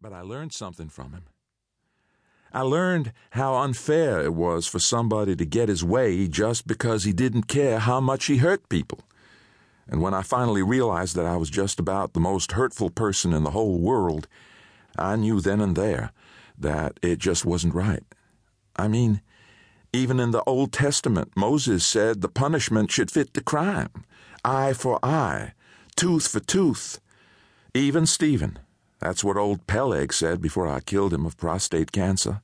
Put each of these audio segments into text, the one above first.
But I learned something from him. I learned how unfair it was for somebody to get his way just because he didn't care how much he hurt people. And when I finally realized that I was just about the most hurtful person in the whole world, I knew then and there that it just wasn't right. I mean, even in the Old Testament, Moses said the punishment should fit the crime eye for eye, tooth for tooth. Even Stephen, that's what old Peleg said before I killed him of prostate cancer.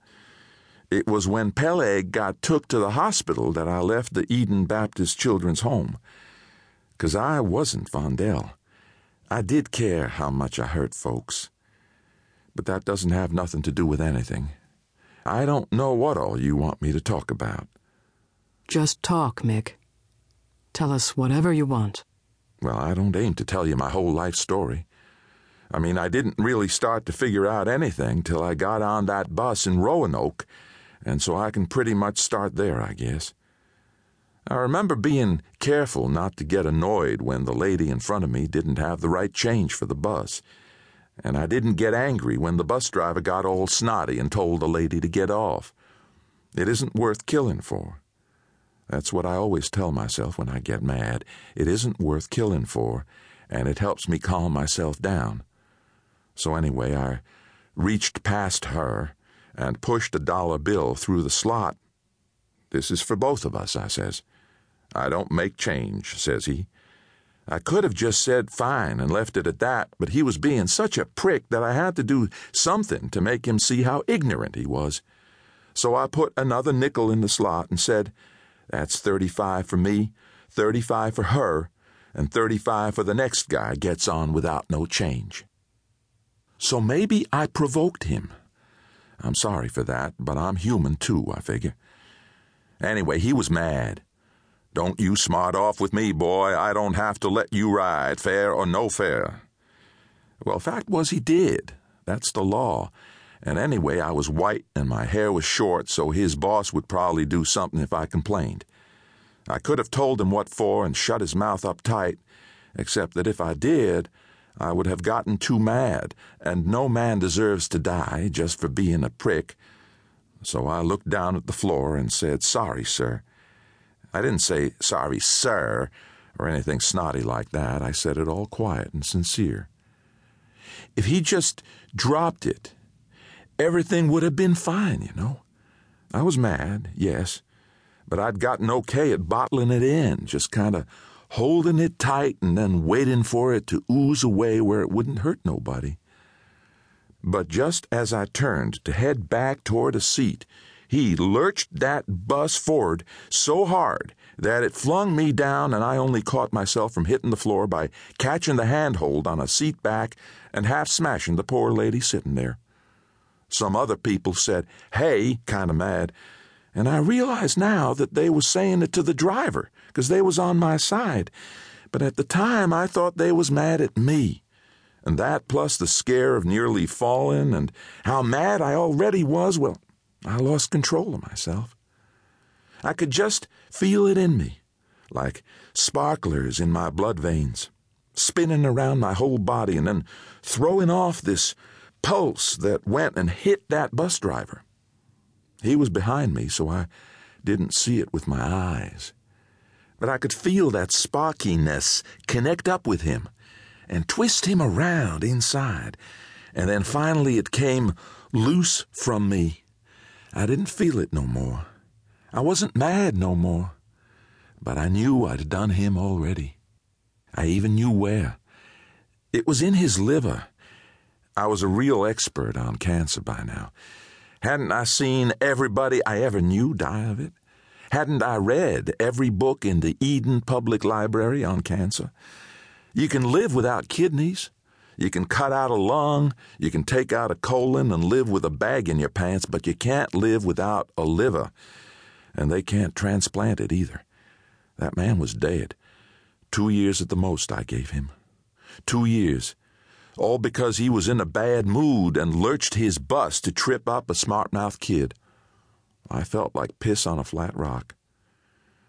It was when Peleg got took to the hospital that I left the Eden Baptist Children's Home. 'Cause I wasn't Vondel. I did care how much I hurt folks. But that doesn't have nothing to do with anything. I don't know what all you want me to talk about. Just talk, Mick. Tell us whatever you want. Well, I don't aim to tell you my whole life story. I mean, I didn't really start to figure out anything till I got on that bus in Roanoke, and so I can pretty much start there, I guess. I remember being careful not to get annoyed when the lady in front of me didn't have the right change for the bus, and I didn't get angry when the bus driver got all snotty and told the lady to get off. It isn't worth killing for. That's what I always tell myself when I get mad. It isn't worth killing for, and it helps me calm myself down. So anyway, I reached past her and pushed a dollar bill through the slot. This is for both of us, I says. I don't make change, says he. I could have just said fine and left it at that, but he was being such a prick that I had to do something to make him see how ignorant he was. So I put another nickel in the slot and said, That's 35 for me, 35 for her, and 35 for the next guy gets on without no change. So maybe I provoked him. I'm sorry for that, but I'm human too, I figure. Anyway, he was mad. Don't you smart off with me, boy. I don't have to let you ride, fair or no fair. Well, fact was, he did. That's the law. And anyway, I was white and my hair was short, so his boss would probably do something if I complained. I could have told him what for and shut his mouth up tight, except that if I did, I would have gotten too mad, and no man deserves to die just for being a prick. So I looked down at the floor and said, Sorry, sir. I didn't say, Sorry, sir, or anything snotty like that. I said it all quiet and sincere. If he just dropped it, everything would have been fine, you know. I was mad, yes, but I'd gotten okay at bottling it in, just kind of holding it tight and then waiting for it to ooze away where it wouldn't hurt nobody. But just as I turned to head back toward a seat, he lurched that bus forward so hard that it flung me down, and I only caught myself from hitting the floor by catching the handhold on a seat back and half smashing the poor lady sitting there. Some other people said, hey, kind of mad, and I realize now that they was saying it to the driver, 'cause they was on my side. But at the time, I thought they was mad at me. And that plus the scare of nearly falling and how mad I already was, well, I lost control of myself. I could just feel it in me, like sparklers in my blood veins, spinning around my whole body and then throwing off this pulse that went and hit that bus driver. He was behind me, so I didn't see it with my eyes. But I could feel that sparkiness connect up with him and twist him around inside. And then finally it came loose from me. I didn't feel it no more. I wasn't mad no more. But I knew I'd done him already. I even knew where. It was in his liver. I was a real expert on cancer by now. Hadn't I seen everybody I ever knew die of it? Hadn't I read every book in the Eden Public Library on cancer? You can live without kidneys. You can cut out a lung. You can take out a colon and live with a bag in your pants, but you can't live without a liver. And they can't transplant it either. That man was dead. Two years at the most I gave him. Two years all because he was in a bad mood and lurched his bus to trip up a smart mouthed kid. I felt like piss on a flat rock.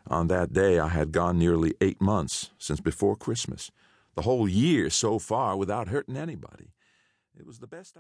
On that day, I had gone nearly eight months since before Christmas, the whole year so far without hurting anybody. It was the best I